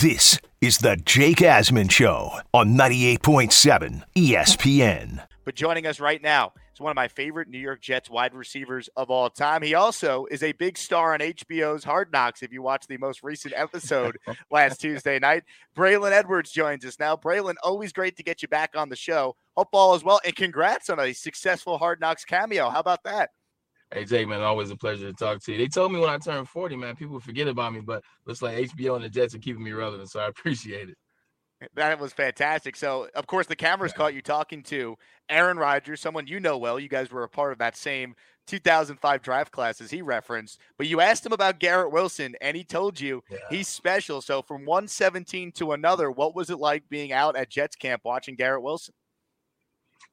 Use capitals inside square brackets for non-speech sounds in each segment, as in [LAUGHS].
This is the Jake Asman Show on 98.7 ESPN. But joining us right now is one of my favorite New York Jets wide receivers of all time. He also is a big star on HBO's Hard Knocks. If you watch the most recent episode [LAUGHS] last Tuesday night, Braylon Edwards joins us now. Braylon, always great to get you back on the show. Hope all is well, and congrats on a successful Hard Knocks cameo. How about that? Hey Jake, man, always a pleasure to talk to you. They told me when I turned 40, man, people forget about me, but looks like HBO and the Jets are keeping me relevant, so I appreciate it. That was fantastic. So, of course, the cameras yeah. caught you talking to Aaron Rodgers, someone you know well. You guys were a part of that same 2005 draft class as he referenced. But you asked him about Garrett Wilson, and he told you yeah. he's special. So, from 117 to another, what was it like being out at Jets camp watching Garrett Wilson?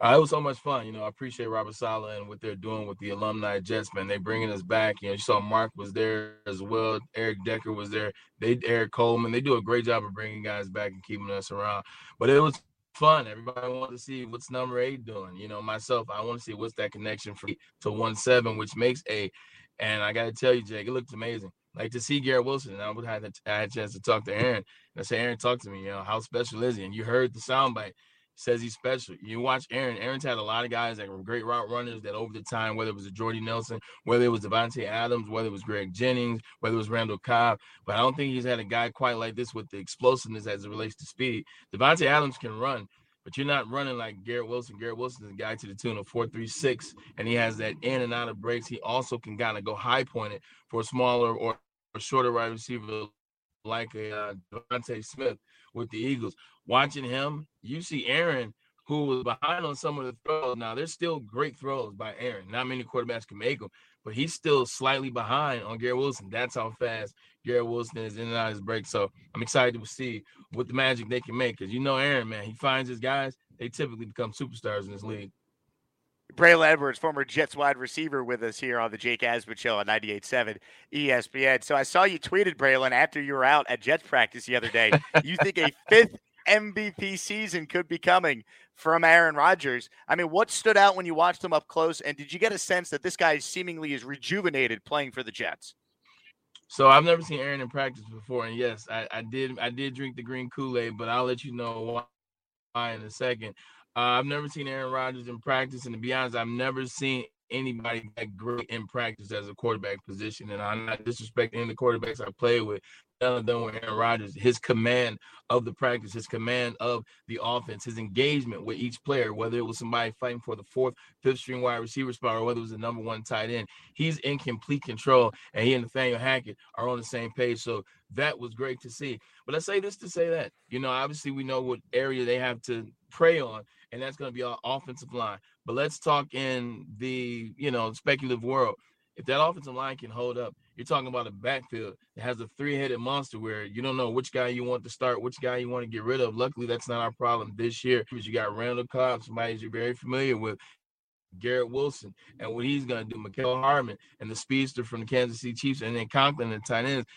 Uh, it was so much fun. You know, I appreciate Robert Saleh and what they're doing with the alumni Jets, man. They bringing us back. You know, you saw Mark was there as well. Eric Decker was there. They Eric Coleman. They do a great job of bringing guys back and keeping us around. But it was fun. Everybody wanted to see what's number eight doing. You know, myself, I want to see what's that connection from to one seven, which makes a. And I got to tell you, Jake, it looked amazing. Like to see Garrett Wilson, and I would have had a chance to talk to Aaron. And I said, Aaron, talk to me. You know, how special is he? And you heard the soundbite says he's special. You watch Aaron. Aaron's had a lot of guys that were great route runners that over the time, whether it was a Jordy Nelson, whether it was Davante Adams, whether it was Greg Jennings, whether it was Randall Cobb. But I don't think he's had a guy quite like this with the explosiveness as it relates to speed. Davante Adams can run, but you're not running like Garrett Wilson. Garrett Wilson is a guy to the tune of 436, and he has that in and out of breaks. He also can kind of go high pointed for a smaller or, or shorter wide receiver like a uh, DeVonta Smith with the Eagles. Watching him, you see Aaron, who was behind on some of the throws. Now, there's still great throws by Aaron. Not many quarterbacks can make them, but he's still slightly behind on Garrett Wilson. That's how fast Garrett Wilson is in and out of his break. So I'm excited to see what the magic they can make. Because you know Aaron, man, he finds his guys, they typically become superstars in this league. Braylon Edwards, former Jets wide receiver, with us here on the Jake Asman Show on 98.7 ESPN. So I saw you tweeted, Braylon, after you were out at Jets practice the other day. [LAUGHS] you think a fifth MVP season could be coming from Aaron Rodgers. I mean, what stood out when you watched him up close? And did you get a sense that this guy seemingly is rejuvenated playing for the Jets? So I've never seen Aaron in practice before, and yes, I, I did. I did drink the green Kool Aid, but I'll let you know why in a second. Uh, I've never seen Aaron Rodgers in practice, and to be honest, I've never seen anybody that great in practice as a quarterback position. And I'm not disrespecting the quarterbacks I played with. None of them with Aaron Rodgers. His command of the practice, his command of the offense, his engagement with each player, whether it was somebody fighting for the fourth, fifth string wide receiver spot, or whether it was the number one tight end, he's in complete control. And he and Nathaniel Hackett are on the same page. So that was great to see. But I say this to say that, you know, obviously we know what area they have to prey on, and that's going to be our offensive line. But let's talk in the, you know, speculative world. If that offensive line can hold up, you're talking about a backfield that has a three-headed monster where you don't know which guy you want to start, which guy you want to get rid of. Luckily, that's not our problem this year because you got Randall Cobb, somebody you're very familiar with, Garrett Wilson, and what he's going to do, Mecole Hardman and the speedster from the Kansas City Chiefs, and then Conklin and tight ends.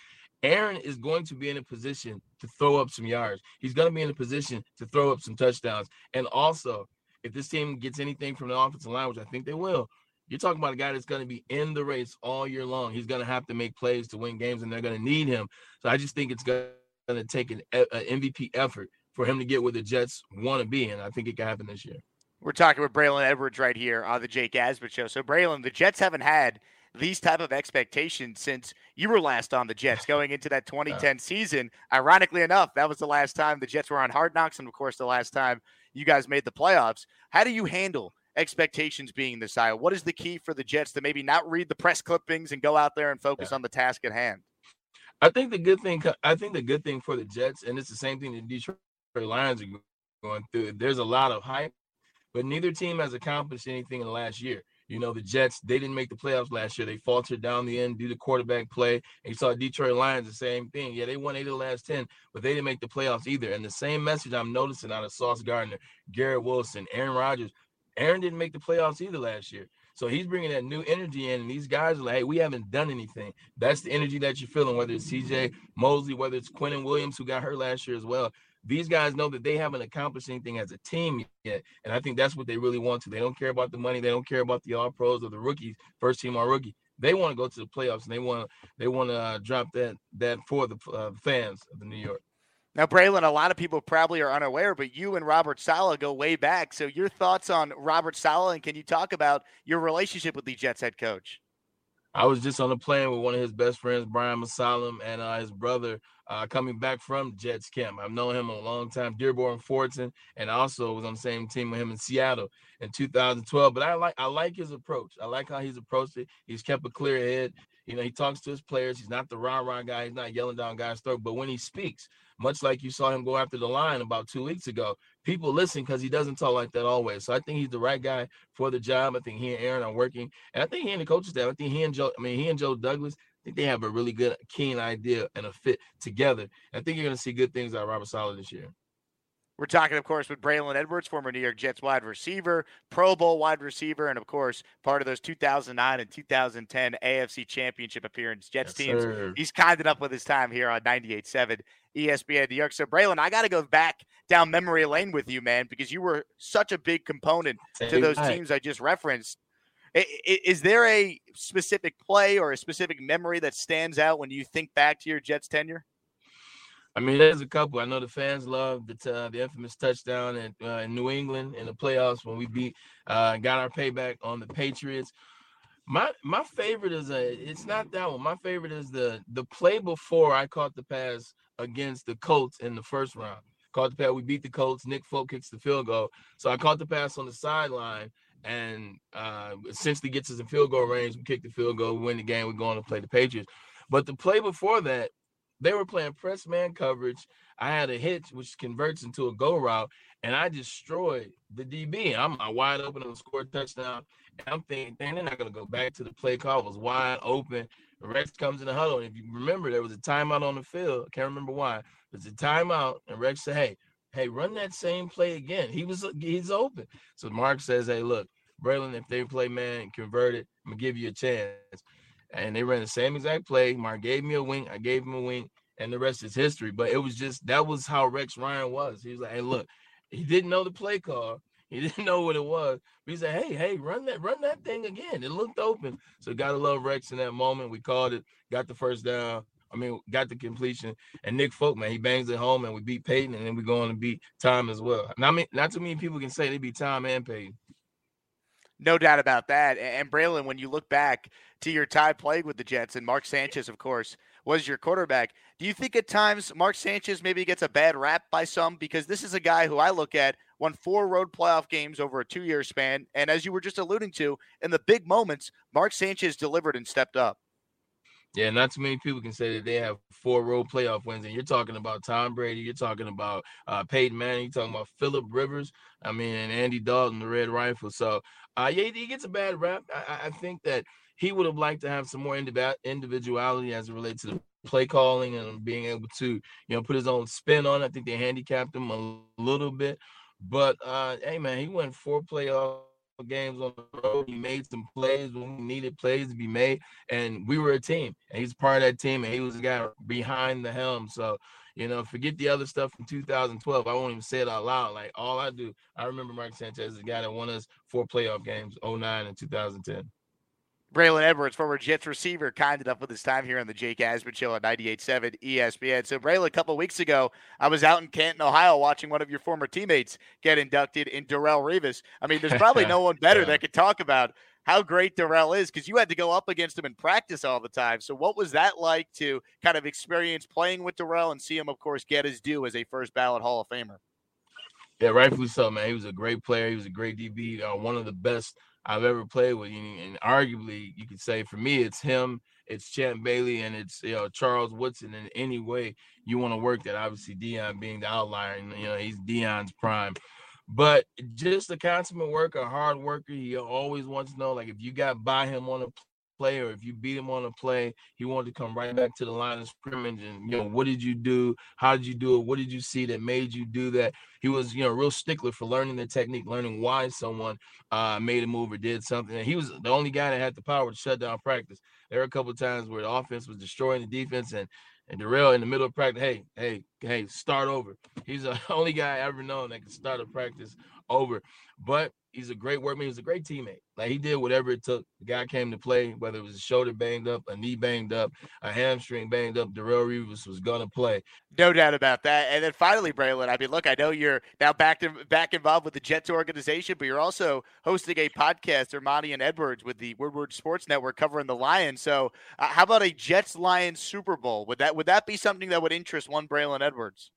Aaron is going to be in a position to throw up some yards. He's going to be in a position to throw up some touchdowns. And also, if this team gets anything from the offensive line, which I think they will, you're talking about a guy that's going to be in the race all year long. He's going to have to make plays to win games, and they're going to need him. So I just think it's going to take an, an MVP effort for him to get where the Jets want to be, and I think it can happen this year. We're talking with Braylon Edwards right here on the Jake Asman Show. So, Braylon, the Jets haven't had – these type of expectations since you were last on the Jets [LAUGHS] going into that 2010 season. Ironically enough, that was the last time the Jets were on Hard Knocks, and of course, the last time you guys made the playoffs. How do you handle expectations being this high? What is the key for the Jets to maybe not read the press clippings and go out there and focus yeah. on the task at hand? I think the good thing, I think the good thing for the Jets, and it's the same thing the Detroit Lions are going through. There's a lot of hype, but neither team has accomplished anything in the last year. You know, the Jets, they didn't make the playoffs last year. They faltered down the end due to quarterback play. And you saw Detroit Lions, the same thing. Yeah, they won eight of the last 10, but they didn't make the playoffs either. And the same message I'm noticing out of Sauce Gardner, Garrett Wilson, Aaron Rodgers. Aaron didn't make the playoffs either last year. So he's bringing that new energy in, and these guys are like, hey, we haven't done anything. That's the energy that you're feeling, whether it's CJ Mosley, whether it's Quinnen Williams, who got hurt last year as well these guys know that they haven't accomplished anything as a team yet. And I think that's what they really want to. They don't care about the money, they don't care about the all pros or the rookies, first team or rookie. They want to go to the playoffs and they want they want to uh, drop that that for the uh, fans of the New York. Now, Braylon, a lot of people probably are unaware, but you and Robert Saleh go way back. So, your thoughts on Robert Saleh, and can you talk about your relationship with the Jets head coach? I was just on a plane with one of his best friends, Brian Masalam, and uh, his brother uh, coming back from Jets camp. I've known him a long time, Dearborn Fordson, and also was on the same team with him in Seattle in 2012. But I like I like his approach. I like how he's approached it. He's kept a clear head. You know, he talks to his players. He's not the rah rah guy. He's not yelling down guys' throat. But when he speaks, much like you saw him go after the line about two weeks ago, people listen because he doesn't talk like that always. So I think he's the right guy for the job. I think he and Aaron are working, and I think he and the coaches staff. I think he and Joe. I mean, he and Joe Douglas. Think they have a really good, keen idea and a fit together. I think you're going to see good things out of Robert Saleh this year. We're talking, of course, with Braylon Edwards, former New York Jets wide receiver, Pro Bowl wide receiver, and of course, part of those 2009 and 2010 AFC Championship appearance Jets yes, teams. Sir. He's kind enough with his time here on 98.7 ESPN New York. So, Braylon, I got to go back down memory lane with you, man, because you were such a big component Same to those night. teams I just referenced. Is there a specific play or a specific memory that stands out when you think back to your Jets tenure? I mean, there's a couple. I know the fans love the uh, the infamous touchdown in, uh, in New England in the playoffs when we beat uh, got our payback on the Patriots. My my favorite is a. It's not that one. My favorite is the the play before I caught the pass against the Colts in the first round. Caught the pass. We beat the Colts. Nick Folk kicks the field goal. So I caught the pass on the sideline and uh, essentially gets us in field goal range. We kick the field goal, we win the game. We go on to play the Patriots. But the play before that, they were playing press man coverage. I had a hitch, which converts into a go route, and I destroyed the DB. I'm, wide open and scored touchdown. And I'm thinking, dang, they're not gonna go back to the play call. It was wide open. Rex comes in the huddle. And if you remember, there was a timeout on the field. I can't remember why. There's a timeout, and Rex said, Hey, hey, run that same play again. He was he's open. So Mark says, Hey, look, Braylon, if they play man, convert it, I'm gonna give you a chance and they ran the same exact play. Mark gave me a wink, I gave him a wink, and the rest is history. But it was just that was how Rex Ryan was. He was like, hey, look, he didn't know the play call. [LAUGHS] He didn't know what it was. But he said, hey, hey, run that, run that thing again. It looked open. So gotta love Rex in that moment. We called it, got the first down. I mean, got the completion. And Nick Folk, man, he bangs it home and we beat Peyton and then we go on to beat Tom as well. Not mean, not too many people can say they beat Tom and Peyton. No doubt about that. And Braylon, when you look back to your time playing with the Jets, and Mark Sanchez, of course, was your quarterback, do you think at times Mark Sanchez maybe gets a bad rap by some? Because this is a guy who I look at won four road playoff games over a two year span. And as you were just alluding to, in the big moments, Mark Sanchez delivered and stepped up. Yeah, not too many people can say that they have four road playoff wins. And you're talking about Tom Brady, you're talking about uh, Peyton Manning, you're talking about Philip Rivers, I mean, and Andy Dalton, the Red Rifle. So, uh, yeah, he gets a bad rap. I, I think that he would have liked to have some more individuality as it relates to the play calling and being able to, you know, put his own spin on. I think they handicapped him a little bit. But uh, hey, man, he went four playoff games on the road. He made some plays when we needed plays to be made, and we were a team. And he's part of that team, and he was the guy behind the helm. So, you know, forget the other stuff from 2012. I won't even say it out loud. Like all I do, I remember Mark Sanchez, the guy that won us four playoff games, 09 and 2010. Braylon Edwards, former Jets receiver, kind enough with his time here on the Jake Asman Show on 98.7 ESPN. So, Braylon, a couple weeks ago, I was out in Canton, Ohio, watching one of your former teammates get inducted in Darrelle Revis. I mean, there's probably [LAUGHS] no one better yeah. that could talk about how great Darrelle is because you had to go up against him in practice all the time. So, what was that like to kind of experience playing with Darrelle and see him, of course, get his due as a first ballot Hall of Famer? Yeah, rightfully so, man. He was a great player. He was a great DB, uh, one of the best I've ever played with. And arguably, you could say for me, it's him, it's Champ Bailey, and it's you know Charles Woodson. In any way you want to work that, obviously Deion being the outlier, and you know he's Deion's prime. But just a consummate worker, a hard worker. He always wants to know, like, if you got by him on a play or if you beat him on a play, he wanted to come right back to the line of scrimmage and you know what did you do? How did you do it? What did you see that made you do that? He was you know a real stickler for learning the technique, learning why someone uh, made a move or did something. And he was the only guy that had the power to shut down practice. There were a couple times where the offense was destroying the defense and and Darrelle in the middle of practice, hey, hey, hey, start over. He's the [LAUGHS] only guy I ever known that can start a practice over. But he's a great workman. He's a great teammate. Like he did whatever it took. The guy came to play, whether it was a shoulder banged up, a knee banged up, a hamstring banged up. Darrelle Revis was gonna play. No doubt about that. And then finally, Braylon. I mean, look, I know you're now back to back involved with the Jets organization, but you're also hosting a podcast, Armani and Edwards, with the Woodward Sports Network covering the Lions. So, uh, how about a Jets Lions Super Bowl? Would that would that be something that would interest one Braylon Edwards?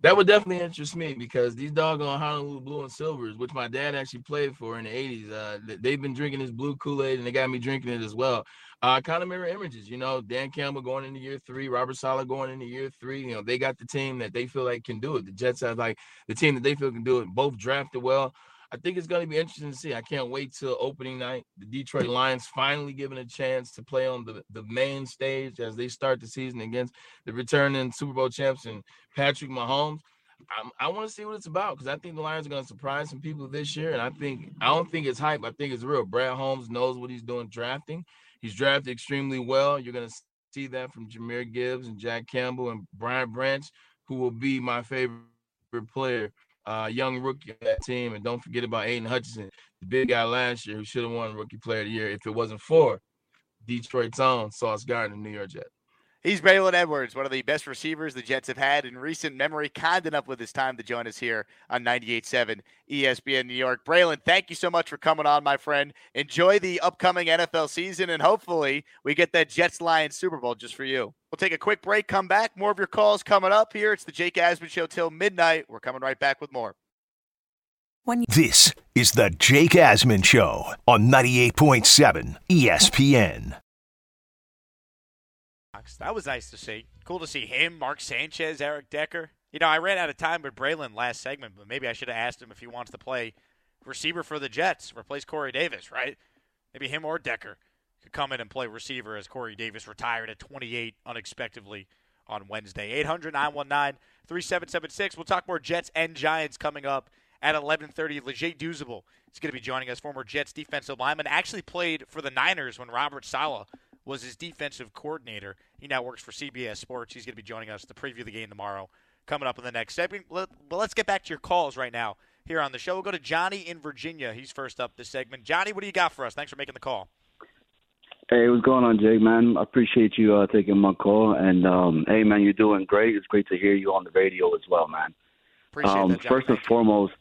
That would definitely interest me because these doggone Honolulu Blue and Silvers, which my dad actually played for in the 80s, uh, they've been drinking this blue Kool-Aid and they got me drinking it as well. Uh, kind of mirror images, you know, Dan Campbell going into year three, Robert Saleh going into year three. You know, they got the team that they feel like can do it. The Jets have like the team that they feel can do it. Both drafted well. I think it's going to be interesting to see. I can't wait till opening night. The Detroit Lions finally given a chance to play on the, the main stage as they start the season against the returning Super Bowl champs and Patrick Mahomes. I'm, i want to see what it's about because I think the Lions are going to surprise some people this year, and I think I don't think it's hype. I think it's real. Brad Holmes knows what he's doing drafting. He's drafted extremely well. You're going to see that from Jahmyr Gibbs and Jack Campbell and Brian Branch, who will be my favorite player, uh, young rookie of that team. And don't forget about Aidan Hutchinson, the big guy last year who should have won Rookie Player of the Year if it wasn't for Detroit's own Sauce Gardner, New York Jets. He's Braylon Edwards, one of the best receivers the Jets have had in recent memory. Kind enough with his time to join us here on 98.7 ESPN New York. Braylon, thank you so much for coming on, my friend. Enjoy the upcoming NFL season, and hopefully we get that Jets Lions Super Bowl just for you. We'll take a quick break, come back. More of your calls coming up here. It's the Jake Asman Show till midnight. We're coming right back with more. This is the Jake Asman Show on 98.7 ESPN. That was nice to see. Cool to see him, Mark Sanchez, Eric Decker. You know, I ran out of time with Braylon last segment, but maybe I should have asked him if he wants to play receiver for the Jets, replace Corey Davis, right? Maybe him or Decker could come in and play receiver as Corey Davis retired at 28 unexpectedly on Wednesday. 800 919 3776. We'll talk more Jets and Giants coming up at 11:30. Leger Douzable is going to be joining us, former Jets defensive lineman. Actually played for the Niners when Robert Saleh was his defensive coordinator. He now works for CBS Sports. He's going to be joining us to preview the game tomorrow. Coming up in the next segment. Well, let's get back to your calls right now here on the show. We'll go to Johnny in Virginia. He's first up this segment. Johnny, what do you got for us? Thanks for making the call. Hey, what's going on, Jake, man? I appreciate you uh, taking my call. And, um, hey, man, you're doing great. It's great to hear you on the radio as well, man. Appreciate um, that, Johnny. First and foremost,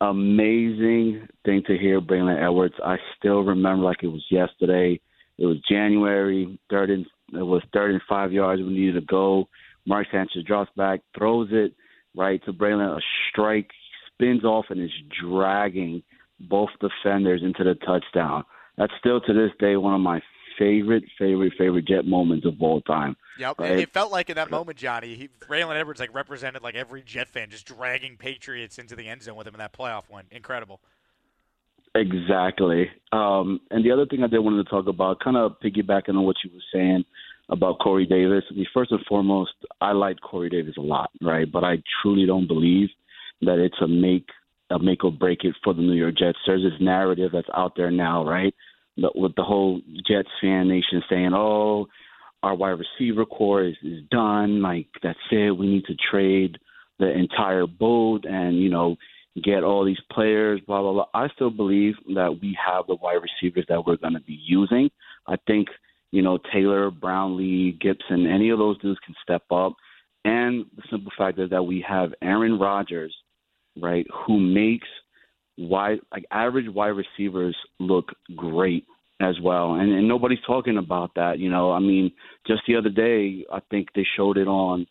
amazing thing to hear Braylon Edwards. I still remember like it was yesterday – it was January, third and it was third and five yards. We needed to go. Mark Sanchez drops back, throws it right to Braylon, a strike, spins off and is dragging both defenders into the touchdown. That's still to this day one of my favorite, favorite, favorite Jet moments of all time. Yep, right? it felt like in that moment, Johnny, he, Braylon Edwards like represented like every Jet fan, just dragging Patriots into the end zone with him in that playoff one. Incredible. Exactly. Um, and the other thing I did wanted to talk about, kind of piggybacking on what you were saying about Corey Davis. I mean, first and foremost, I like Corey Davis a lot, right? But I truly don't believe that it's a make a make or break it for the New York Jets. There's this narrative that's out there now, right? With the whole Jets fan nation saying, "Oh, our wide receiver core is, is done. Like that's it. We need to trade the entire boat, and you know, get all these players, blah, blah, blah. I still believe that we have the wide receivers that we're going to be using. I think, you know, Taylor, Brownlee, Gipson, any of those dudes can step up. And the simple fact is that we have Aaron Rodgers, right, who makes wide, like average wide receivers look great as well. And, and nobody's talking about that. You know, I mean, just the other day, I think they showed it on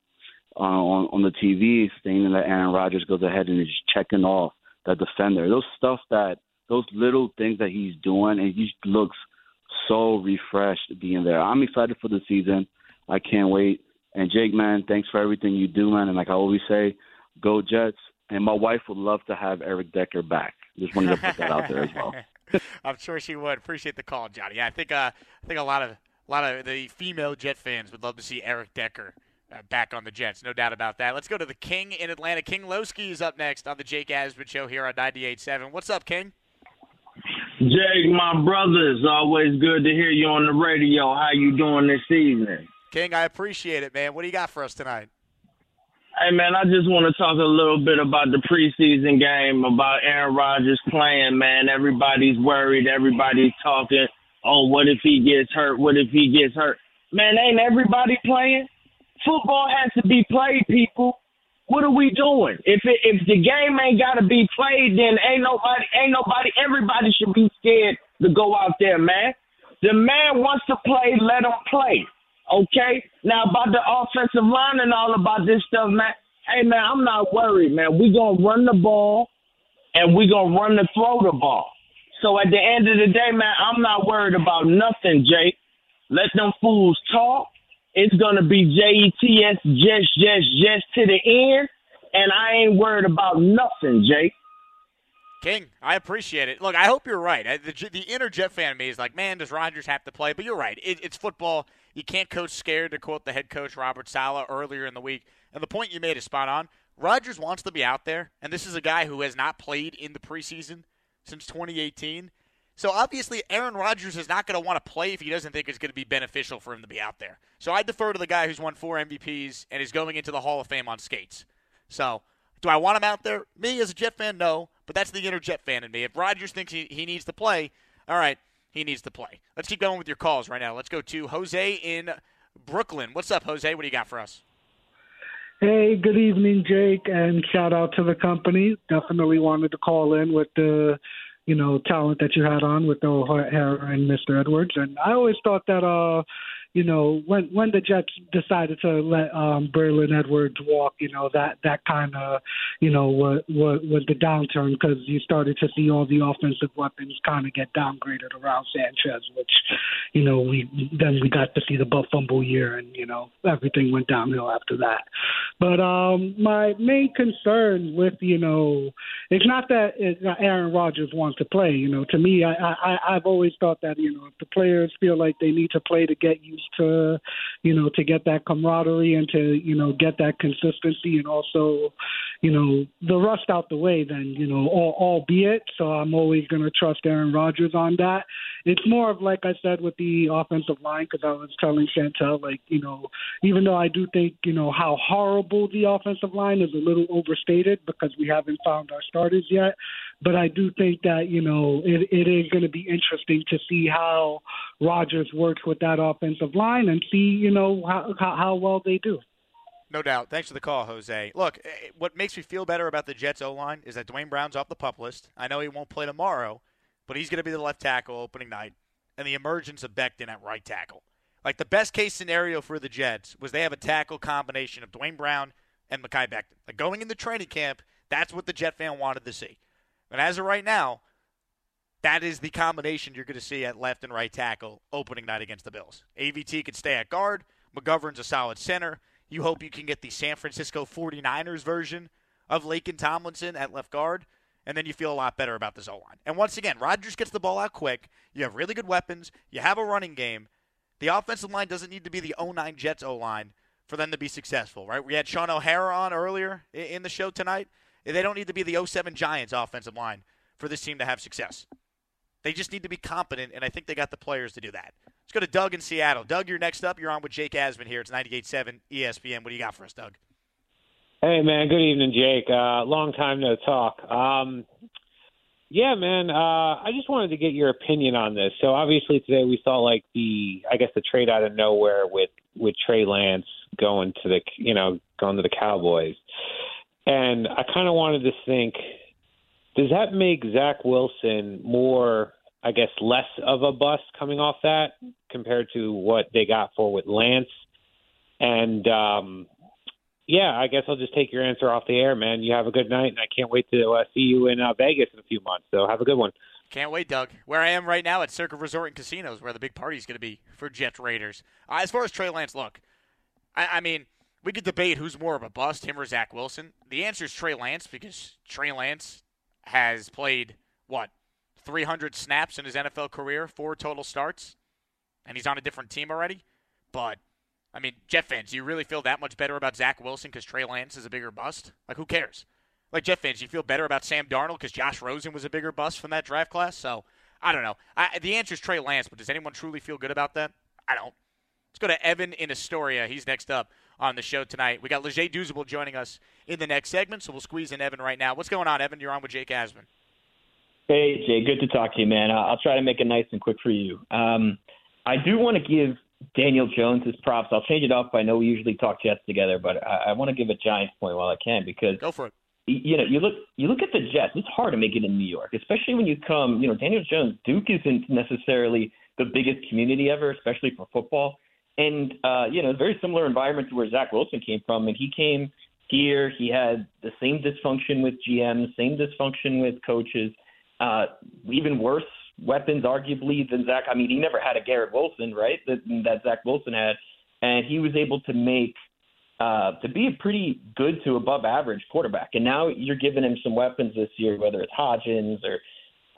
uh, on on the TV saying that Aaron Rodgers goes ahead and is checking off the defender. Those stuff that those little things that he's doing, and he looks so refreshed being there. I'm excited for the season. I can't wait. And Jake, man, thanks for everything you do, man. And like I always say, go Jets. And my wife would love to have Eric Decker back. Just wanted to put that out there as well. [LAUGHS] I'm sure she would. Appreciate the call, Johnny. Yeah, I think uh, I think a lot of a lot of the female Jet fans would love to see Eric Decker uh, back on the Jets, no doubt about that. Let's go to the King in Atlanta. King Lowski is up next on the Jake Asman Show here on 98.7. What's up, King? Jake, my brother, it's always good to hear you on the radio. How you doing this evening? King, I appreciate it, man. What do you got for us tonight? Hey man, I just want to talk a little bit about the preseason game, about Aaron Rodgers playing. Man, everybody's worried. Everybody's talking. Oh, what if he gets hurt? What if he gets hurt? Man, ain't everybody playing? Football has to be played, people. What are we doing? If it, if the game ain't got to be played, then ain't nobody, ain't nobody. Everybody should be scared to go out there, man. The man wants to play, let him play. Okay. Now about the offensive line and all about this stuff, man. Hey man, I'm not worried, man. We gonna run the ball, and we gonna run the throw the ball. So at the end of the day, man, I'm not worried about nothing, Jake. Let them fools talk. It's gonna be J E T S, just, just, just to the end, and I ain't worried about nothing, Jake. King, I appreciate it. Look, I hope you're right. The, the inner Jet fan of me is like, man, does Rodgers have to play? But you're right. It, it's football. You can't coach scared, to quote the head coach Robert Saleh earlier in the week. And the point you made is spot on. Rodgers wants to be out there, and this is a guy who has not played in the preseason since 2018. So obviously, Aaron Rodgers is not going to want to play if he doesn't think it's going to be beneficial for him to be out there. So I defer to the guy who's won four MVPs and is going into the Hall of Fame on skates. So do I want him out there? Me as a Jet fan, no. But that's the inner Jet fan in me. If Rodgers thinks he, he needs to play, all right, he needs to play. Let's keep going with your calls right now. Let's go to Jose in Brooklyn. What's up, Jose? What do you got for us? Hey, good evening, Jake, and shout out to the company. Definitely wanted to call in with the, you know, talent that you had on with the O'Hara and Mr. Edwards, and I always thought that uh you know, when when the Jets decided to let um, Braylon Edwards walk, you know, that that kind of, you know, was, was the downturn because you started to see all the offensive weapons kind of get downgraded around Sanchez, which, you know, we then we got to see the butt fumble year, and you know, everything went downhill after that. But um, my main concern with, you know, it's not that it, Aaron Rodgers wants to play. You know, to me, I, I I've always thought that you know, if the players feel like they need to play to get used to, you know, to get that camaraderie and to, you know, get that consistency and also, you know, the rust out the way, then, you know, all, albeit. So I'm always going to trust Aaron Rodgers on that. It's more of, like I said, with the offensive line, because I was telling Chantel, like, you know, even though I do think, you know, how horrible the offensive line is a little overstated because we haven't found our starters yet. But I do think that, you know, it, it is going to be interesting to see how Rodgers works with that offensive line and see, you know, how, how well they do. No doubt. Thanks for the call, Jose. Look, eh, what makes me feel better about the Jets O line is that Duane Brown's off the pup list. I know he won't play tomorrow, but he's going to be the left tackle opening night, and the emergence of Becton at right tackle. Like the best case scenario for the Jets was they have a tackle combination of Duane Brown and Mekhi Becton. Like going into training camp, that's what the Jet fan wanted to see. And as of right now, that is the combination you're going to see at left and right tackle opening night against the Bills. AVT could stay at guard. McGovern's a solid center. You hope you can get the San Francisco 49ers version of Laken Tomlinson at left guard, and then you feel a lot better about this O line. And once again, Rodgers gets the ball out quick. You have really good weapons. You have a running game. The offensive line doesn't need to be the 09 Jets O line for them to be successful, right? We had Shaun O'Hara on earlier in the show tonight. They don't need to be the 07 Giants offensive line for this team to have success. They just need to be competent, and I think they got the players to do that. Let's go to Doug in Seattle. Doug, you're next up. You're on with Jake Asman here. It's 98.7 ESPN. What do you got for us, Doug? Hey, man. Good evening, Jake. Uh, long time no talk. Um, yeah, man. Uh, I just wanted to get your opinion on this. So obviously today we saw like the, I guess the trade out of nowhere with with Trey Lance going to the, you know, going to the Cowboys. And I kind of wanted to think, does that make Zach Wilson more, I guess, less of a bust coming off that compared to what they got for with Lance? And um, yeah, I guess I'll just take your answer off the air, man. You have a good night, and I can't wait to uh, see you in uh, Vegas in a few months. So have a good one. Can't wait, Doug. Where I am right now at Circa Resort and Casinos, where the big party is going to be for Jets Raiders. Uh, as far as Trey Lance, look, I, I mean – we could debate who's more of a bust, him or Zach Wilson. The answer is Trey Lance because Trey Lance has played what 300 snaps in his NFL career, four total starts, and he's on a different team already. But I mean, Jet fans, do you really feel that much better about Zach Wilson because Trey Lance is a bigger bust? Like, who cares? Like Jet fans, do you feel better about Sam Darnold because Josh Rosen was a bigger bust from that draft class. So I don't know. I, the answer is Trey Lance, but does anyone truly feel good about that? I don't. Let's go to Evan in Astoria. He's next up on the show tonight. We got Leger Douzable joining us in the next segment, so we'll squeeze in Evan right now. What's going on, Evan? You're on with Jake Asman. Hey, Jay. Good to talk to you, man. I'll try to make it nice and quick for you. Um, I do want to give Daniel Jones props. I'll change it up. I know we usually talk Jets together, but I, I want to give a Giants point while I can because go for it. You know, you look you look at the Jets. It's hard to make it in New York, especially when you come. You know, Daniel Jones, Duke isn't necessarily the biggest community ever, especially for football. And uh, you know, very similar environment to where Zach Wilson came from. And he came here. He had the same dysfunction with GM, same dysfunction with coaches. Uh, even worse weapons, arguably, than Zach. I mean, he never had a Garrett Wilson, right? That that Zach Wilson had, and he was able to make uh, to be a pretty good to above average quarterback. And now you're giving him some weapons this year, whether it's Hodgins or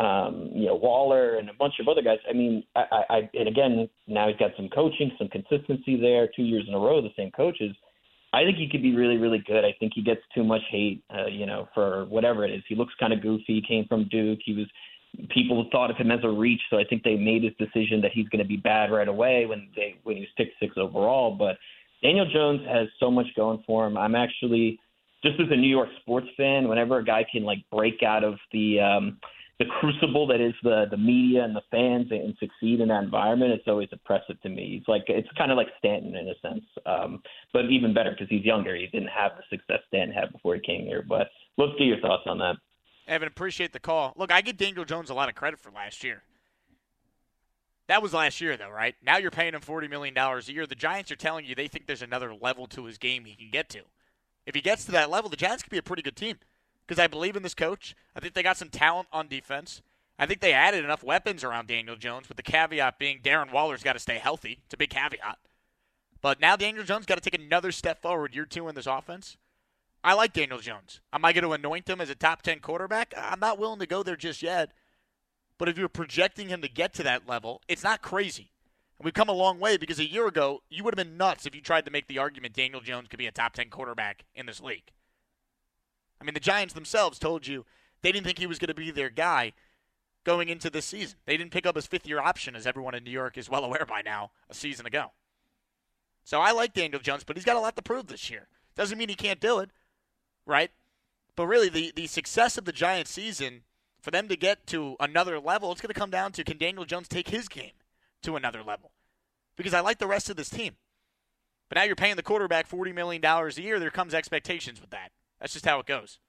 um, you know Waller and a bunch of other guys. I mean, I, I and again now he's got some coaching, some consistency there. Two years in a row, the same coaches. I think he could be really, really good. I think he gets too much hate, uh, you know, for whatever it is. He looks kind of goofy. He came from Duke. He was people thought of him as a reach, so I think they made his decision that he's going to be bad right away when they when he was picked six overall. But Daniel Jones has so much going for him. I'm actually just as a New York sports fan, whenever a guy can like break out of the um the crucible that is the the media and the fans and succeed in that environment, it's always impressive to me. It's like it's kind of like Stanton in a sense, um, but even better because he's younger. He didn't have the success Stanton had before he came here. But let's get your thoughts on that. Evan, appreciate the call. Look, I give Daniel Jones a lot of credit for last year. That was last year, though, right? Now you're paying him $40 million a year. The Giants are telling you they think there's another level to his game he can get to. If he gets to that level, the Giants could be a pretty good team because I believe in this coach. I think they got some talent on defense. I think they added enough weapons around Daniel Jones, with the caveat being Darren Waller's got to stay healthy. It's a big caveat. But now Daniel Jones got to take another step forward year two in this offense. I like Daniel Jones. Am I going to anoint him as a top 10 quarterback? I'm not willing to go there just yet. But if you're projecting him to get to that level, it's not crazy. And we've come a long way because a year ago, you would have been nuts if you tried to make the argument Daniel Jones could be a top 10 quarterback in this league. I mean, the Giants themselves told you they didn't think he was going to be their guy going into this season. They didn't pick up his fifth year option, as everyone in New York is well [LAUGHS] aware by now, a season ago. So I like Daniel Jones, but he's got a lot to prove this year. Doesn't mean he can't do it right? But really, the, the success of the Giants season, for them to get to another level, it's going to come down to can Daniel Jones take his game to another level? Because I like the rest of this team. But now you're paying the quarterback $40 million a year. There comes expectations with that. That's just how it goes.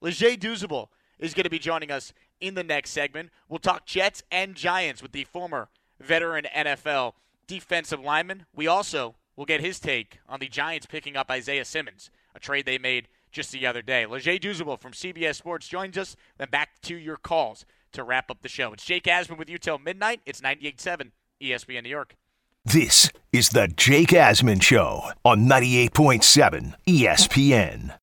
Leger Douzable is going to be joining us in the next segment. We'll talk Jets and Giants with the former veteran NFL defensive lineman. We also will get his take on the Giants picking up Isaiah Simmons, a trade they made just the other day. Leger Douzable from CBS Sports joins us. Then back to your calls to wrap up the show. It's Jake Asman with you till midnight. It's 98.7 ESPN New York. This is the Jake Asman Show on 98.7 ESPN.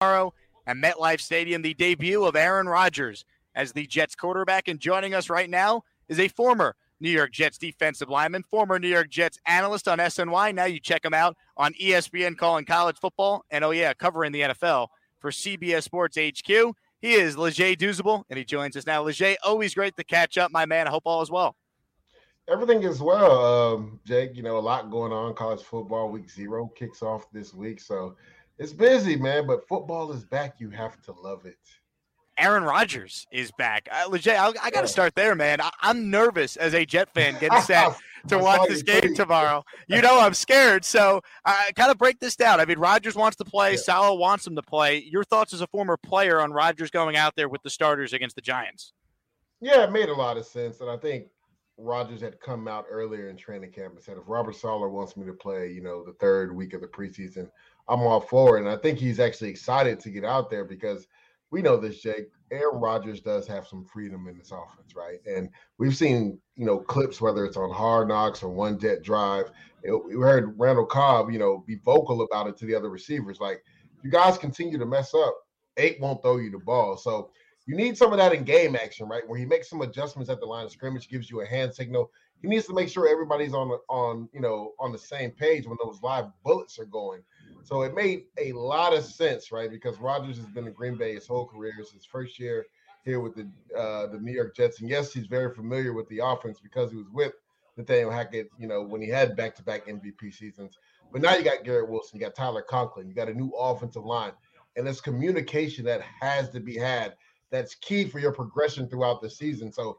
Tomorrow at MetLife Stadium, the debut of Aaron Rodgers as the Jets quarterback. And joining us right now is a former New York Jets defensive lineman, former New York Jets analyst on SNY. Now you check him out on ESPN calling college football and, oh, yeah, covering the NFL for CBS Sports HQ. He is Leger Douzable, and he joins us now. Leger, always great to catch up, my man. I hope all is well. Everything is well, um, Jake. You know, a lot going on. College football week zero kicks off this week. So it's busy, man, but football is back. You have to love it. Aaron Rodgers is back. Uh, Leger, I, I got to start there, man. I, am nervous as a Jet fan getting [LAUGHS] set to watch this game tomorrow. You know, I'm scared. So I uh, kind of break this down. I mean, Rodgers wants to play. Yeah. Wants him to play. Your thoughts as a former player on Rodgers going out there with the starters against the Giants? Yeah, it made a lot of sense. And I think Rodgers had come out earlier in training camp and said, if Robert Saleh wants me to play, you know, the third week of the preseason, I'm all for it. And I think he's actually excited to get out there because – we know this, Jake. Aaron Rodgers does have some freedom in this offense, right? And we've seen, you know, clips whether it's on Hard Knocks or One Jet Drive. We heard Randall Cobb, you know, be vocal about it to the other receivers. Like, you guys continue to mess up, eight won't throw you the ball. So you need some of that in game action, right? Where he makes some adjustments at the line of scrimmage, gives you a hand signal. He needs to make sure everybody's on on you know on the same page when those live bullets are going. So it made a lot of sense, right? Because Rodgers has been in Green Bay his whole career. It's his first year here with the uh, the New York Jets, and yes, he's very familiar with the offense because he was with Nathaniel Hackett. You know, when he had back to back MVP seasons. But now you got Garrett Wilson, you got Tyler Conklin, you got a new offensive line, and it's communication that has to be had. That's key for your progression throughout the season. So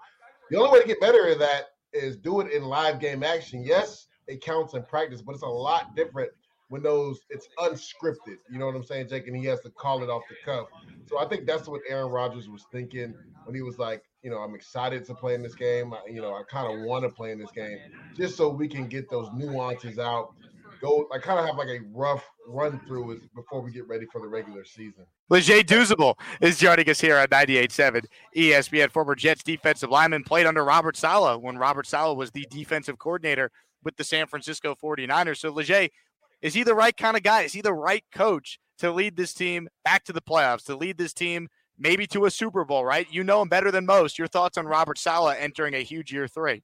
the only way to get better at that is do it in live game action. Yes, it counts in practice, but it's a lot different when those it's unscripted. You know what I'm saying, Jake? And he has to call it off the cuff. So I think that's what Aaron Rodgers was thinking when he was like, you know, I'm excited to play in this game. I, you know, I kind of want to play in this game just so we can get those nuances out. Go, I kind of have like a rough run through before we get ready for the regular season. Leger Douzable is joining us here on 98.7 ESPN. Former Jets defensive lineman played under Robert Saleh when Robert Saleh was the defensive coordinator with the San Francisco 49ers. So Leger, is he the right kind of guy? Is he the right coach to lead this team back to the playoffs, to lead this team maybe to a Super Bowl, right? You know him better than most. Your thoughts on Robert Saleh entering a huge year three?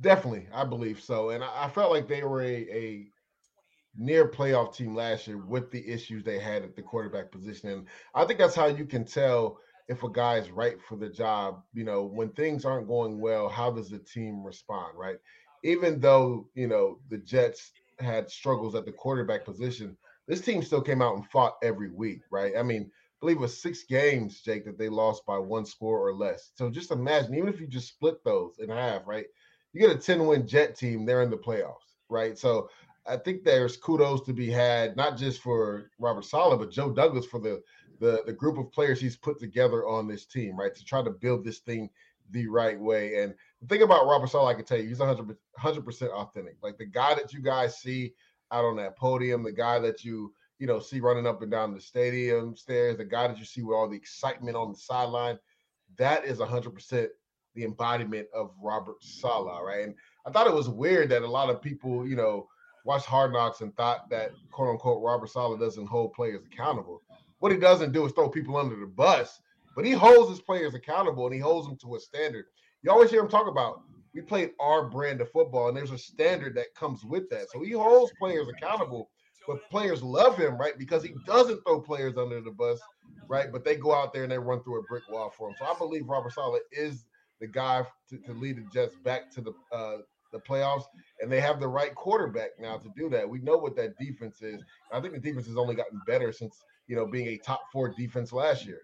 Definitely, I believe so. And I, felt like they were a, a near playoff team last year with the issues they had at the quarterback position. And I think that's how you can tell if a guy is right for the job. You know, when things aren't going well, how does the team respond, right? Even though, you know, the Jets had struggles at the quarterback position, this team still came out and fought every week, right? I mean, I believe it was six games, Jake, that they lost by one score or less. So just imagine, even if you just split those in half, right? You get a 10 win Jet team, they're in the playoffs, right? So I think there's kudos to be had, not just for Robert Saleh, but Joe Douglas for the, the, the group of players he's put together on this team, right? To try to build this thing the right way. And the thing about Robert Saleh, I can tell you, he's 100 percent authentic. Like the guy that you guys see out on that podium, the guy that you you know see running up and down the stadium stairs, the guy that you see with all the excitement on the sideline, that is 100 percent the embodiment of Robert Saleh, right? And I thought it was weird that a lot of people, you know, watched Hard Knocks and thought that quote unquote Robert Saleh doesn't hold players accountable. What he doesn't do is throw people under the bus, but he holds his players accountable and he holds them to a standard. You always hear him talk about we played our brand of football, and there's a standard that comes with that. So he holds players accountable, but players love him, right? Because he doesn't throw players under the bus, right? But they go out there and they run through a brick wall for him. So I believe Robert Saleh is the guy to, to lead the Jets back to the uh, the playoffs, and they have the right quarterback now to do that. We know what that defense is. I think the defense has only gotten better since you know being a top four defense last year.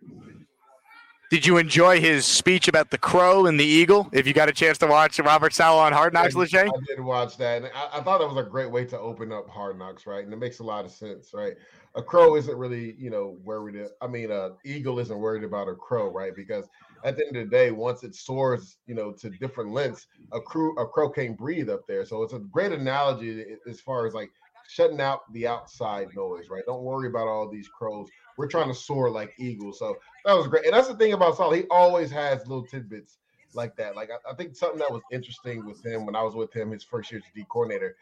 Did you enjoy his speech about the crow and the eagle? If you got a chance to watch Robert Saleh on Hard Knocks, Leger? I did watch that, and I, I, thought that was a great way to open up Hard Knocks, right? And it makes a lot of sense, right? A crow isn't really, you know, worried. I mean, a eagle isn't worried about a crow, right? Because at the end of the day, once it soars, you know, to different lengths, a crew a crow can't breathe up there. So it's a great analogy as far as like shutting out the outside noise, right? Don't worry about all these crows. We're trying to soar like eagles. So that was great. And that's the thing about Saul. He always has little tidbits like that. Like I, I, think something that was interesting with him when I was with him his first year as D coordinator.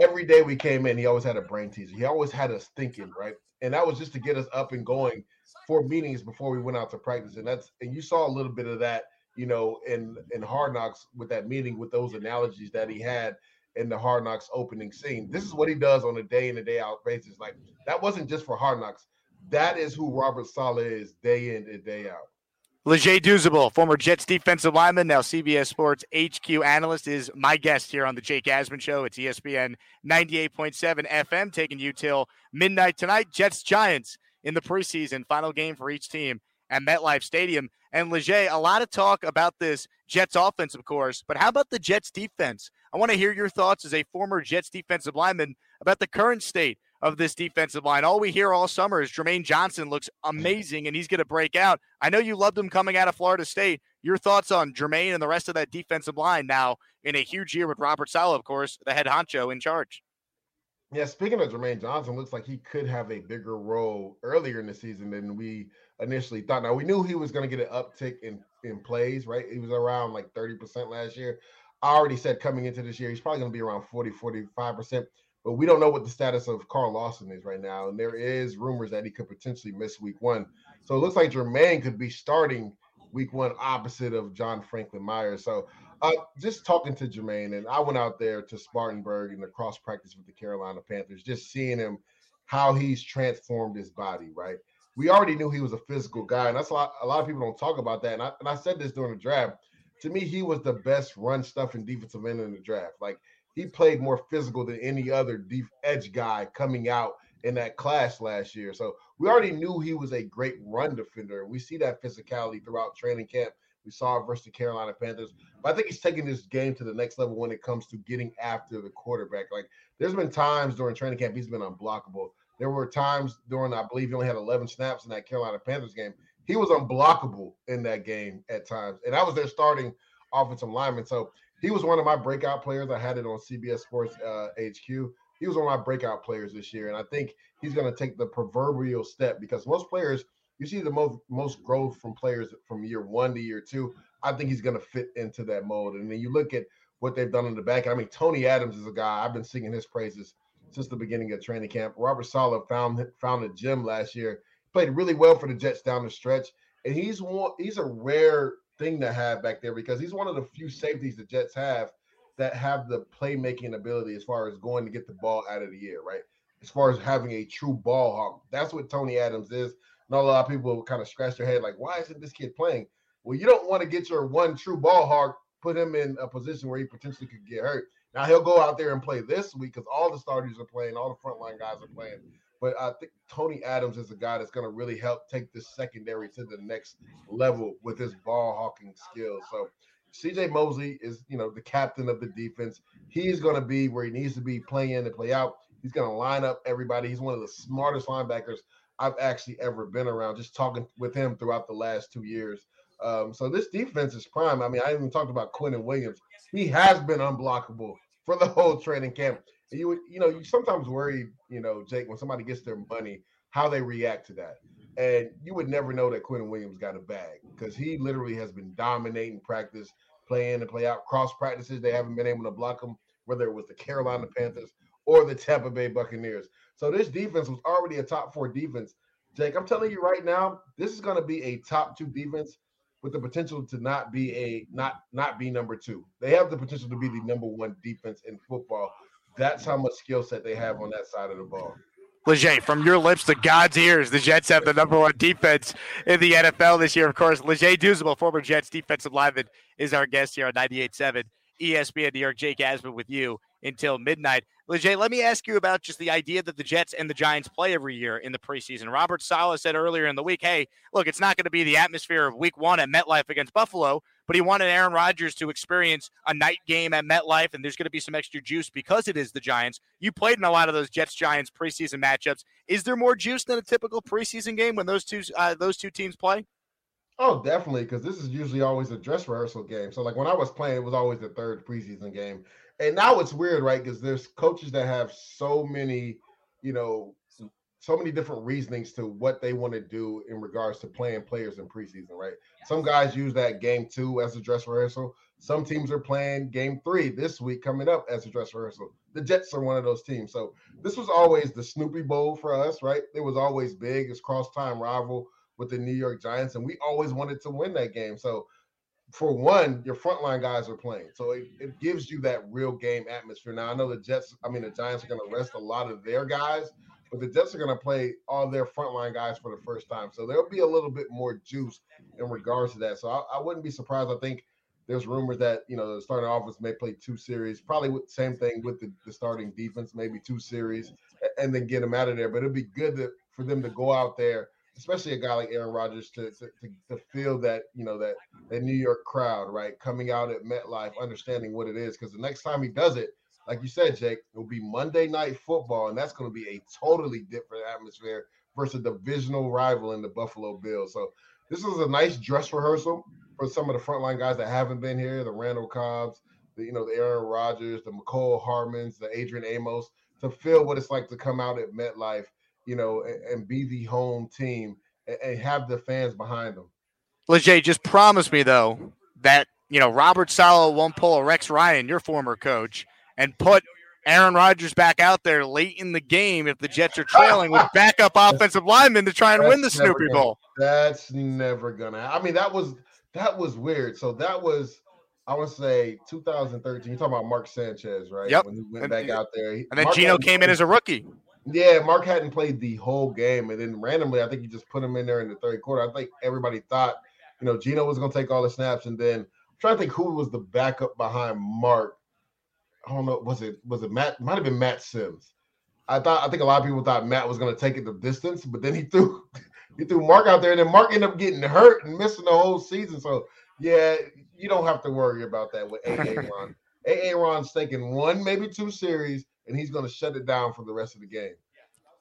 Every day we came in, he always had a brain teaser. He always had us thinking, right? And that was just to get us up and going for meetings before we went out to practice. And that's and you saw a little bit of that, you know, in in Hard Knocks with that meeting with those analogies that he had in the Hard Knocks opening scene. This is what he does on a day in and day out basis. Like that wasn't just for Hard Knocks. That is who Robert Saleh is day in and day out. Leger Douzable, former Jets defensive lineman, now CBS Sports HQ analyst, is my guest here on the Jake Asman Show. It's ESPN 98.7 FM, taking you till midnight tonight. Jets Giants in the preseason, final game for each team at MetLife Stadium. And Leger, a lot of talk about this Jets offense, of course, but how about the Jets defense? I want to hear your thoughts as a former Jets defensive lineman about the current state of this defensive line. All we hear all summer is Jermaine Johnson looks amazing and he's going to break out. I know you loved him coming out of Florida State. Your thoughts on Jermaine and the rest of that defensive line now in a huge year with Robert Saleh, of course, the head honcho in charge. Yeah, speaking of Jermaine Johnson, looks like he could have a bigger role earlier in the season than we initially thought. Now we knew he was going to get an uptick in in plays, right? He was around like 30% last year. I already said coming into this year, he's probably going to be around 40, 45% but we don't know what the status of Carl Lawson is right now. And there is rumors that he could potentially miss week one. So it looks like Jermaine could be starting week one opposite of John Franklin Myers. So uh, just talking to Jermaine, and I went out there to Spartanburg in the cross practice with the Carolina Panthers, just seeing him how he's transformed his body, right? We already knew he was a physical guy, and that's a lot, a lot of people don't talk about that. And I, and I said this during the draft. To me, he was the best run stuff and defensive end in the draft. Like he played more physical than any other deep edge guy coming out in that class last year. So we already knew he was a great run defender. We see that physicality throughout training camp. We saw it versus the Carolina Panthers. But I think he's taking this game to the next level when it comes to getting after the quarterback. Like there's been times during training camp he's been unblockable. There were times during, I believe he only had 11 snaps in that Carolina Panthers game. He was unblockable in that game at times. And that was their starting offensive lineman. So he was one of my breakout players. I had it on CBS Sports uh, HQ. He was one of my breakout players this year. And I think he's going to take the proverbial step because most players – you see the most most growth from players from year one to year two. I think he's going to fit into that mold. And then you look at what they've done in the back. I mean, Tony Adams is a guy I've been singing his praises since the beginning of training camp. Robert Saleh found found a gym last year. Played really well for the Jets down the stretch, and he's one. He's a rare thing to have back there because he's one of the few safeties the Jets have that have the playmaking ability as far as going to get the ball out of the air, right? As far as having a true ball hawk, that's what Tony Adams is know a lot of people kind of scratch their head like, why isn't this kid playing? Well, you don't want to get your one true ball hawk, put him in a position where he potentially could get hurt. Now he'll go out there and play this week because all the starters are playing, all the frontline guys are playing. But I think Tony Adams is a guy that's going to really help take this secondary to the next level with his ball hawking skills. So CJ Mosley is, you know, the captain of the defense. He's going to be where he needs to be, play in and play out. He's going to line up everybody. He's one of the smartest linebackers I've actually ever been around, just talking with him throughout the last two years. Um, so this defense is prime. I mean, I even talked about Quinnen Williams. He has been unblockable for the whole training camp. You you know, you sometimes worry, you know, Jake, when somebody gets their money, how they react to that. And you would never know that Quinnen Williams got a bag because he literally has been dominating practice, playing and play out cross practices. They haven't been able to block him, whether it was the Carolina Panthers or the Tampa Bay Buccaneers. So this defense was already a top four defense. Jake, I'm telling you right now, this is going to be a top two defense with the potential to not be a not not be number two. They have the potential to be the number one defense in football. That's how much skill set they have on that side of the ball. Leger, from your lips to God's ears, the Jets have the number one defense in the NFL this year. Of course, Leger Douzable, former Jets defensive lineman, is our guest here on 98.7 ESPN New York. Jake Asman with you until midnight. Leger, let me ask you about just the idea that the Jets and the Giants play every year in the preseason. Robert Saleh said earlier in the week, hey, look, it's not going to be the atmosphere of week one at MetLife against Buffalo, but he wanted Aaron Rodgers to experience a night game at MetLife, and there's going to be some extra juice because it is the Giants. You played in a lot of those Jets Giants preseason matchups. Is there more juice than a typical preseason game when those two uh, those two teams play? Oh, definitely, because this is usually always a dress rehearsal game. So, like when I was playing, it was always the third preseason game and now it's weird, right? Because there's coaches that have so many, you know, so many different reasonings to what they want to do in regards to playing players in preseason, right? Yes. Some guys use that game two as a dress rehearsal. Some teams are playing game three this week coming up as a dress rehearsal. The Jets are one of those teams. So this was always the Snoopy Bowl for us, right? It was always big. It's cross time rival with the New York Giants, and we always wanted to win that game. So for one, your frontline guys are playing. So it, it gives you that real game atmosphere. Now I know the Jets, I mean the Giants are gonna rest a lot of their guys, but the Jets are gonna play all their frontline guys for the first time. So there'll be a little bit more juice in regards to that. So I, I wouldn't be surprised. I think there's rumors that you know the starting offense may play two series, probably with same thing with the, the starting defense, maybe two series, and then get them out of there. But it'd be good to, for them to go out there especially a guy like Aaron Rodgers to, to, to, feel that, you know, that, that New York crowd, right? Coming out at MetLife, understanding what it is. Because the next time he does it, like you said, Jake, it will be Monday night football, and that's going to be a totally different atmosphere versus a divisional rival in the Buffalo Bills. So this is a nice dress rehearsal for some of the frontline guys that haven't been here, the Randall Cobbs, the you know, the Aaron Rodgers, the Mecole Hardmans, the Adrian Amos, to feel what it's like to come out at MetLife you know, and, and be the home team and, and, have the fans behind them. Leger, just promise me though that you know Robert Saleh won't pull a Rex Ryan, your former coach, and put Aaron Rodgers back out there late in the game if the Jets are trailing with backup offensive linemen to try and win the Snoopy gonna, Bowl. That's never gonna. I mean, that was that was weird. So that was. I would say 2013. You're talking about Mark Sanchez, right? Yep. When he went and, back out there. and then Mark Geno came in as a rookie. Yeah, Mark hadn't played the whole game, and then randomly, I think he just put him in there in the third quarter. I think everybody thought, you know, Geno was going to take all the snaps, and then I'm trying to think who was the backup behind Mark. I don't know, was it was it Matt? Might have been Matt Simms. I thought I think a lot of people thought Matt was going to take it the distance, but then he threw [LAUGHS] he threw Mark out there, and then Mark ended up getting hurt and missing the whole season. So yeah, you don't have to worry about that with AA [LAUGHS] Ron. AA Ron's taking one, maybe two series, and he's going to shut it down for the rest of the game.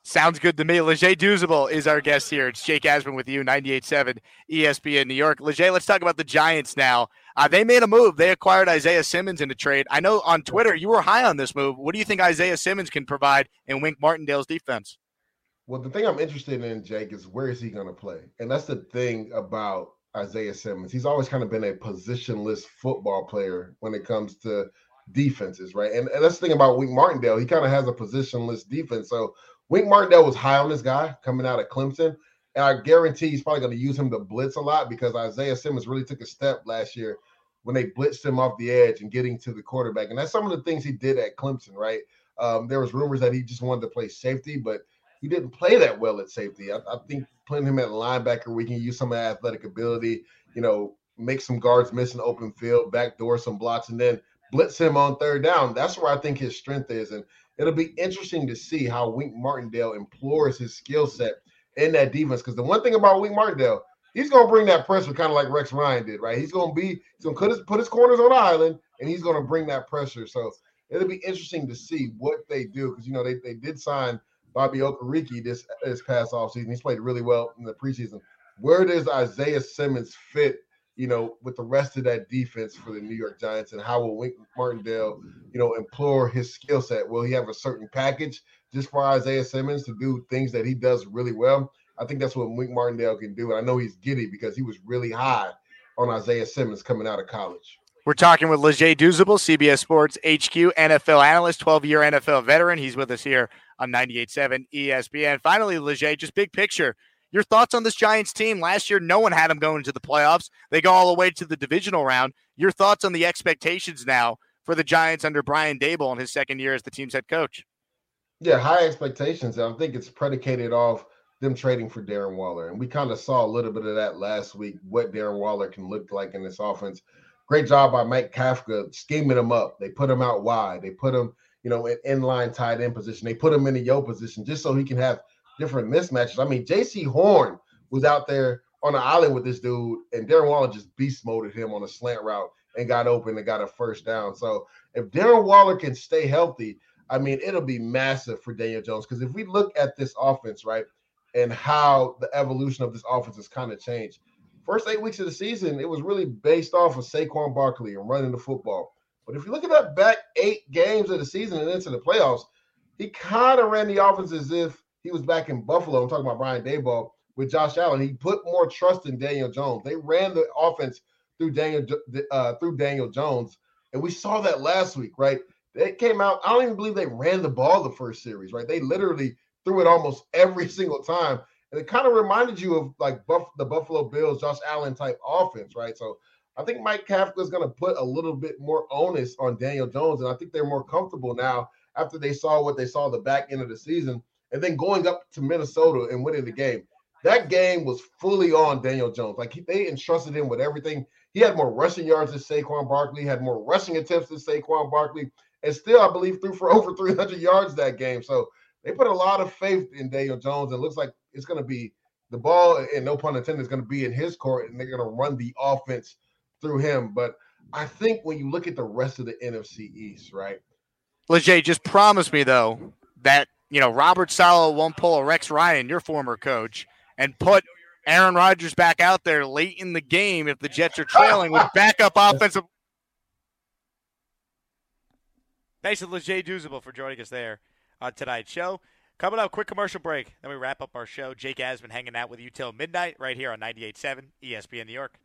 Sounds good to me. Leger Douzable is our guest here. It's Jake Asman with you, 98.7 ESPN New York. Leger, let's talk about the Giants now. Uh, they made a move. They acquired Isaiah Simmons in a trade. I know on Twitter you were high on this move. What do you think Isaiah Simmons can provide in Wink Martindale's defense? Well, the thing I'm interested in, Jake, is where is he going to play? And that's the thing about Isaiah Simmons. He's always kind of been a positionless football player when it comes to defenses, right? And, and that's the thing about Wink Martindale. He kind of has a positionless defense. So Wink Martindale was high on this guy coming out of Clemson. And I guarantee he's probably going to use him to blitz a lot because Isaiah Simmons really took a step last year when they blitzed him off the edge and getting to the quarterback. And that's some of the things he did at Clemson, right? Um, there was rumors that he just wanted to play safety, but he didn't play that well at safety. I, I think putting him at linebacker, we can use some of that athletic ability, you know, make some guards miss an open field, backdoor some blocks, and then blitz him on third down. That's where I think his strength is. And it'll be interesting to see how Wink Martindale implores his skill set in that defense. Because the one thing about Wink Martindale, he's to bring that pressure kind of like Rex Ryan did, right? He's to be, he's to put his, put his corners on the island and he's to bring that pressure. So it'll be interesting to see what they do because, you know, they, they did sign Bobby Okereke this, this past offseason. He's played really well in the preseason. Where does Isaiah Simmons fit you know, with the rest of that defense for the New York Giants, and how will Wink Martindale, you know, implore his skill set? Will he have a certain package just for Isaiah Simmons to do things that he does really well? I think that's what Wink Martindale can do. And I know he's giddy because he was really high on Isaiah Simmons coming out of college. We're talking with Leger Douzable, CBS Sports HQ NFL analyst, 12 year NFL veteran. He's with us here on 98.7 ESPN. Finally, Leger, just big picture. Your thoughts on this Giants team? Last year, no one had them going to the playoffs. They go all the way to the divisional round. Your thoughts on the expectations now for the Giants under Brian Daboll in his second year as the team's head coach? Yeah, high expectations. I think it's predicated off them trading for Darren Waller. And we kind of saw a little bit of that last week, what Darren Waller can look like in this offense. Great job by Mike Kafka scheming him up. They put him out wide. They put him, you know, in inline tight end position. They put him in the yo position just so he can have different mismatches. I mean, Jaycee Horn was out there on the island with this dude, and Darren Waller just beast moded him on a slant route and got open and got a first down. So if Darren Waller can stay healthy, I mean, it'll be massive for Daniel Jones. Because if we look at this offense, right, and how the evolution of this offense has kind of changed. First eight weeks of the season, it was really based off of Saquon Barkley and running the football. But if you look at that back eight games of the season and into the playoffs, he kind of ran the offense as if he was back in Buffalo. I'm talking about Brian Daboll with Josh Allen. He put more trust in Daniel Jones. They ran the offense through Daniel uh, through Daniel Jones, and we saw that last week, right? They came out. I don't even believe they ran the ball the first series, right? They literally threw it almost [LAUGHS] every single time, and it kind of reminded you of like Buff- the Buffalo Bills, Josh Allen type offense, right? So. I think Mike Kafka is going to put a little bit more onus on Daniel Jones, and I think they're more comfortable now after they saw what they saw the back end of the season and then going up to Minnesota and winning the game. That game was fully on Daniel Jones. Like he, they entrusted him with everything. He had more rushing yards than Saquon Barkley, had more rushing attempts than Saquon Barkley, and still, I believe, threw for [LAUGHS] over 300 yards that game. So they put a lot of faith in Daniel Jones. It looks like it's going to be the ball, and no pun intended, is going to be in his court, and they're going to run the offense through him. But I think when you look at the rest of the NFC East, right? Leger, just promise me though that you know, Robert Saleh won't pull a Rex Ryan, your former coach, and put Aaron Rodgers back out there late in the game if the Jets are trailing with backup offensive. Thanks to Leger Douzable for joining us there on tonight's show. Coming up, quick commercial break. Then we wrap up our show. Jake Asman hanging out with you till midnight right here on 98.7 ESPN New York.